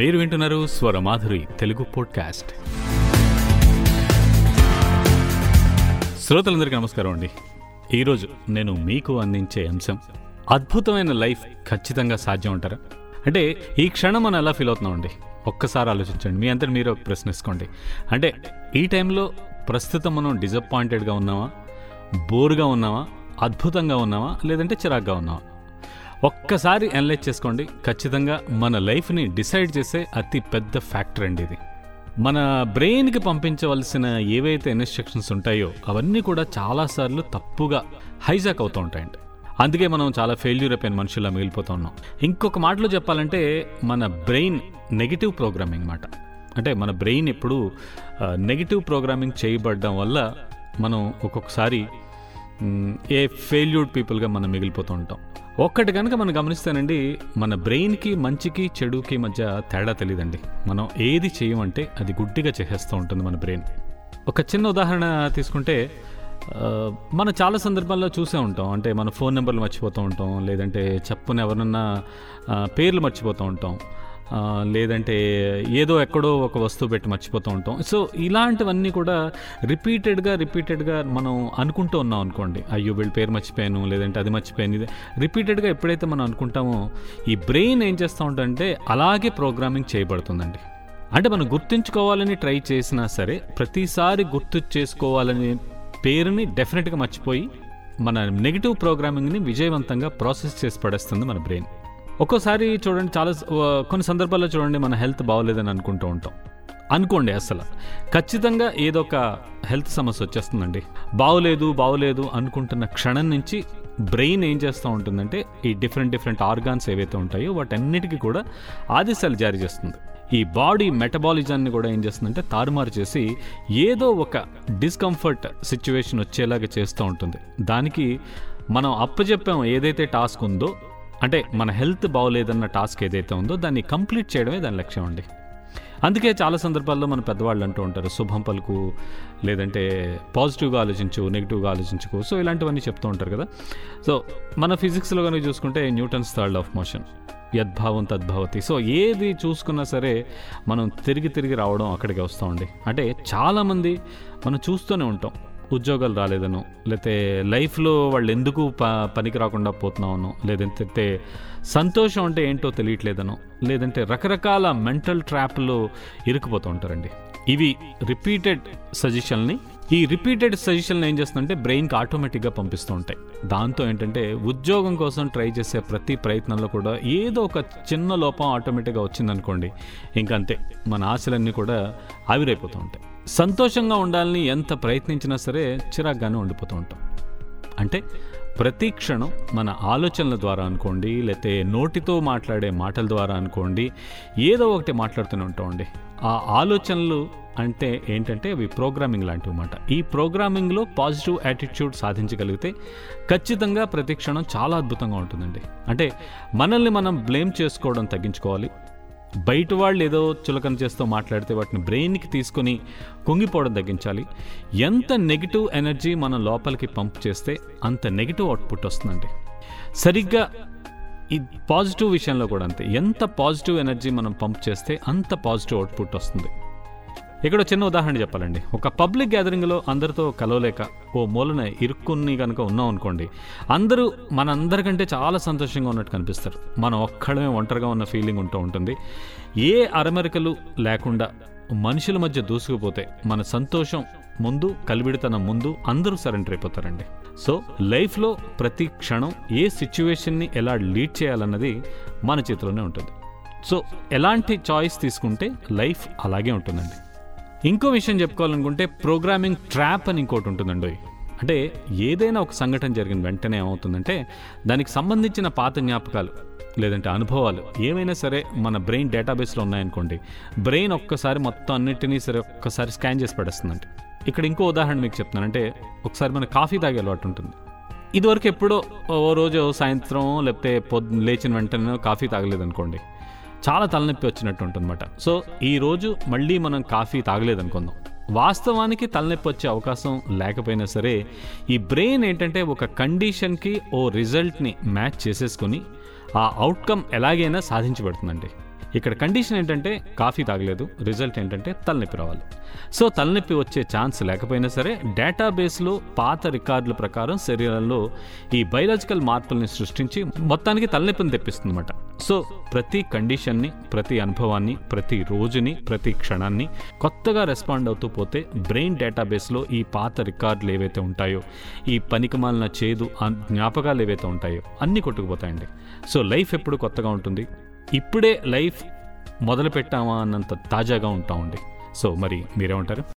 మీరు వింటున్నారు స్వరమాధురి తెలుగు పోడ్కాస్ట్ శ్రోతలందరికీ నమస్కారం అండి. ఈరోజు నేను మీకు అందించే అంశం అద్భుతమైన లైఫ్ ఖచ్చితంగా సాధ్యం అంటారా? అంటే ఈ క్షణం మనం ఎలా ఫీల్ అవుతున్నామండి ఒక్కసారి ఆలోచించండి మీ అంతటి మీరు ప్రశ్నించుకోండి అంటే ఈ టైంలో ప్రస్తుతం మనం డిసప్పాయింటెడ్గా ఉన్నామా? బోర్గా ఉన్నామా? అద్భుతంగా ఉన్నామా? లేదంటే చిరాగ్గా ఉన్నామా? ఒక్కసారి అనలైజ్ చేసుకోండి. ఖచ్చితంగా మన లైఫ్ని డిసైడ్ చేసే అతి పెద్ద ఫ్యాక్టర్ అండి ఇది. మన బ్రెయిన్కి పంపించవలసిన ఏవైతే ఇన్స్ట్రక్షన్స్ ఉంటాయో అవన్నీ కూడా చాలాసార్లు తప్పుగా హైజాక్ అవుతూ ఉంటాయండి. అందుకే మనం చాలా ఫెయిల్యూర్ అయిపోయిన మనుషుల్లా మిగిలిపోతూ ఉన్నాం. ఇంకొక మాటలో చెప్పాలంటే మన బ్రెయిన్ నెగిటివ్ ప్రోగ్రామింగ్ మాట. అంటే మన బ్రెయిన్ ఎప్పుడు నెగిటివ్ ప్రోగ్రామింగ్ చేయబడడం వల్ల మనం ఒక్కొక్కసారి ఏ ఫెయిల్యూర్డ్ పీపుల్గా మనం మిగిలిపోతూ ఉంటాం. ఒక్కటి కనుక మనం గమనిస్తానండి మన బ్రెయిన్కి మంచికి చెడుకి మధ్య తేడా తెలియదండి మనం ఏది చేయమంటే అది గుడ్డిగా చేసేస్తూ ఉంటుంది మన బ్రెయిన్ ఒక చిన్న ఉదాహరణ తీసుకుంటే మనం చాలా సందర్భాల్లో చూసే ఉంటాం. అంటే మన ఫోన్ నెంబర్లు మర్చిపోతూ ఉంటాం లేదంటే చెప్పున ఎవరన్నా పేర్లు మర్చిపోతూ ఉంటాం. లేదంటే ఏదో ఎక్కడో ఒక వస్తువు పెట్టి మర్చిపోతూ ఉంటాం. సో ఇలాంటివన్నీ కూడా రిపీటెడ్గా రిపీటెడ్గా మనం అనుకుంటూ ఉన్నాం అనుకోండి. అయ్యో వీళ్ళ పేరు మర్చిపోయాను లేదంటే అది మర్చిపోయాను ఇది రిపీటెడ్గా ఎప్పుడైతే మనం అనుకుంటామో ఈ బ్రెయిన్ ఏం చేస్తూ ఉంటుందంటే అలాగే ప్రోగ్రామింగ్ చేయబడుతుందండి. అంటే మనం గుర్తుంచుకోవాలని ట్రై చేసినా సరే ప్రతిసారి గుర్తు చేసుకోవాలని పేరుని డెఫినెట్గా మర్చిపోయి మన నెగిటివ్ ప్రోగ్రామింగ్ని విజయవంతంగా ప్రాసెస్ చేసి పడేస్తుంది మన బ్రెయిన్. ఒక్కోసారి చూడండి చాలా కొన్ని సందర్భాల్లో చూడండి మన హెల్త్ బాగోలేదని అనుకుంటూ ఉంటాం. అనుకోండి అసలు ఖచ్చితంగా ఏదో ఒక హెల్త్ సమస్య వచ్చేస్తుందండి. బాగోలేదు బాగోలేదు అనుకుంటున్న క్షణం నుంచి బ్రెయిన్ ఏం చేస్తూ ఉంటుందంటే ఈ డిఫరెంట్ డిఫరెంట్ ఆర్గాన్స్ ఏవైతే ఉంటాయో వాటన్నిటికీ కూడా ఆదేశాలు జారీ చేస్తుంది. ఈ బాడీ మెటబాలిజాన్ని కూడా ఏం చేస్తుందంటే తారుమారు చేసి ఏదో ఒక డిస్కంఫర్ట్ సిచ్యువేషన్ వచ్చేలాగా చేస్తూ ఉంటుంది. దానికి మనం అప్పచెప్పాము ఏదైతే టాస్క్ ఉందో అంటే మన హెల్త్ బాగోలేదన్న టాస్క్ ఏదైతే ఉందో దాన్ని కంప్లీట్ చేయడమే దాని లక్ష్యం అండి. అందుకే చాలా సందర్భాల్లో మన పెద్దవాళ్ళు అంటూ ఉంటారు శుభం పలుకు లేదంటే పాజిటివ్గా ఆలోచించు నెగిటివ్గా ఆలోచించుకో. సో ఇలాంటివన్నీ చెప్తూ ఉంటారు కదా. సో మన ఫిజిక్స్లో కనుక చూసుకుంటే న్యూటన్స్ థర్డ్ ఆఫ్ మోషన్ యద్భావం తద్భవతి. సో ఏది చూసుకున్నా సరే మనం తిరిగి తిరిగి రావడం అక్కడికి వస్తామండి. అంటే చాలామంది మనం చూస్తూనే ఉంటాం. ఉద్యోగాలు రాలేదనో. లేకపోతే లైఫ్లో వాళ్ళు ఎందుకు ప పనికి రాకుండా పోతున్నామనో లేదంటే సంతోషం అంటే ఏంటో తెలియట్లేదనో. లేదంటే రకరకాల మెంటల్ ట్రాప్లో ఇరుక్కుపోతూ ఉంటారండి. ఇవి రిపీటెడ్ సజెషన్ని ఈ రిపీటెడ్ సజెషన్లు ఏం చేస్తుందంటే బ్రెయిన్కి ఆటోమేటిక్గా పంపిస్తూ ఉంటాయి. దాంతో ఏంటంటే ఉద్యోగం కోసం ట్రై చేసే ప్రతి ప్రయత్నంలో కూడా ఏదో ఒక చిన్న లోపం ఆటోమేటిక్గా వచ్చిందనుకోండి ఇంకంతే. మన ఆశలన్నీ కూడా ఆవిరైపోతూ ఉంటాయి. సంతోషంగా ఉండాలని ఎంత ప్రయత్నించినా సరే చిరాగ్గానే ఉండిపోతూ ఉంటాం. అంటే ప్రతి క్షణం మన ఆలోచనల ద్వారా అనుకోండి లేకపోతే నోటితో మాట్లాడే మాటల ద్వారా అనుకోండి ఏదో ఒకటి మాట్లాడుతూనే ఉంటామండి. ఆ ఆలోచనలు అంటే ఏంటంటే అవి ప్రోగ్రామింగ్ లాంటివి అన్నమాట. ఈ ప్రోగ్రామింగ్లో పాజిటివ్ యాటిట్యూడ్ సాధించగలిగితే ఖచ్చితంగా ప్రతి క్షణం చాలా అద్భుతంగా ఉంటుందండి. అంటే మనల్ని మనం బ్లేమ్ చేసుకోవడం తగ్గించుకోవాలి. బయట వాళ్ళు ఏదో చులకన చేస్తూ మాట్లాడితే వాటిని బ్రెయిన్కి తీసుకొని కుంగిపోవడం తగ్గించాలి. ఎంత నెగిటివ్ ఎనర్జీ మనం లోపలికి పంప్ చేస్తే అంత నెగిటివ్ అవుట్పుట్ వస్తుందండి. సరిగ్గా ఈ పాజిటివ్ విషయంలో కూడా అంతే. ఎంత పాజిటివ్ ఎనర్జీ మనం పంప్ చేస్తే అంత పాజిటివ్ అవుట్పుట్ వస్తుంది. ఇక్కడ చిన్న ఉదాహరణ చెప్పాలండి. ఒక పబ్లిక్ గ్యాదరింగ్లో అందరితో కలవలేక ఓ మూలన ఇరుక్కుని కనుక ఉన్నాం అనుకోండి అందరూ మనందరికంటే చాలా సంతోషంగా ఉన్నట్టు కనిపిస్తారు. మనం ఒక్కడమే ఒంటరిగా ఉన్న ఫీలింగ్ ఉంటూ ఉంటుంది. ఏ అరమరికలు లేకుండా మనుషుల మధ్య దూసుకుపోతే మన సంతోషం ముందు కలివిడితనం ముందు అందరూ సరెండర్ అయిపోతారండి. సో లైఫ్లో ప్రతి క్షణం ఏ సిచ్యువేషన్ని ఎలా లీడ్ చేయాలన్నది మన చేతిలోనే ఉంటుంది. సో ఎలాంటి చాయిస్ తీసుకుంటే లైఫ్ అలాగే ఉంటుందండి. ఇంకో విషయం చెప్పుకోవాలనుకుంటే ప్రోగ్రామింగ్ ట్రాప్ అని ఇంకోటి ఉంటుందండి. అంటే ఏదైనా ఒక సంఘటన జరిగిన వెంటనే ఏమవుతుందంటే దానికి సంబంధించిన పాత జ్ఞాపకాలు లేదంటే అనుభవాలు ఏమైనా సరే మన బ్రెయిన్ డేటాబేస్లో ఉన్నాయనుకోండి. బ్రెయిన్ ఒక్కసారి మొత్తం అన్నిటినీ సరే ఒక్కసారి స్కాన్ చేసి పడేస్తుందండి. ఇక్కడ ఇంకో ఉదాహరణ మీకు చెప్తానంటే ఒకసారి మన కాఫీ తాగే అలవాటు ఉంటుంది. ఇదివరకు ఎప్పుడో ఓ రోజు సాయంత్రం లేకపోతే పొద్దు లేచిన వెంటనే కాఫీ తాగలేదనుకోండి. చాలా తలనొప్పి వచ్చినట్టు ఉంటుందన్నమాట. సో ఈ రోజు మళ్ళీ మనం కాఫీ తాగలేదనుకుందాం. వాస్తవానికి తలనొప్పి వచ్చే అవకాశం లేకపోయినా సరే ఈ బ్రెయిన్ ఏంటంటే ఒక కండిషన్కి ఓ రిజల్ట్ని మ్యాచ్ చేసేసుకొని ఆ అవుట్కమ్ ఎలాగైనా సాధించబడుతుందండి. ఇక్కడ కండిషన్ ఏంటంటే కాఫీ తాగలేదు రిజల్ట్ ఏంటంటే తలనొప్పి రావాలి. సో తలనొప్పి వచ్చే ఛాన్స్ లేకపోయినా సరే డేటాబేస్లో పాత రికార్డుల ప్రకారం శరీరంలో ఈ బయలాజికల్ మార్పుల్ని సృష్టించి మొత్తానికి తలనొప్పిని తెప్పిస్తుందన్నమాట. సో ప్రతి కండిషన్ని ప్రతి అనుభవాన్ని ప్రతి రోజుని ప్రతి క్షణాన్ని కొత్తగా రెస్పాండ్ అవుతూ పోతే బ్రెయిన్ డేటాబేస్లో ఈ పాత రికార్డులు ఏవైతే ఉంటాయో ఈ పనికిమాలిన చేదు జ్ఞాపకాలు ఏవైతే ఉంటాయో అన్నీ కొట్టుకుపోతాయండి. సో లైఫ్ ఎప్పుడు కొత్తగా ఉంటుంది? ఇప్పుడే లైఫ్ మొదలు పెట్టామా అన్నంత తాజాగా ఉంటామండి. సో మరి మీరేమంటారు?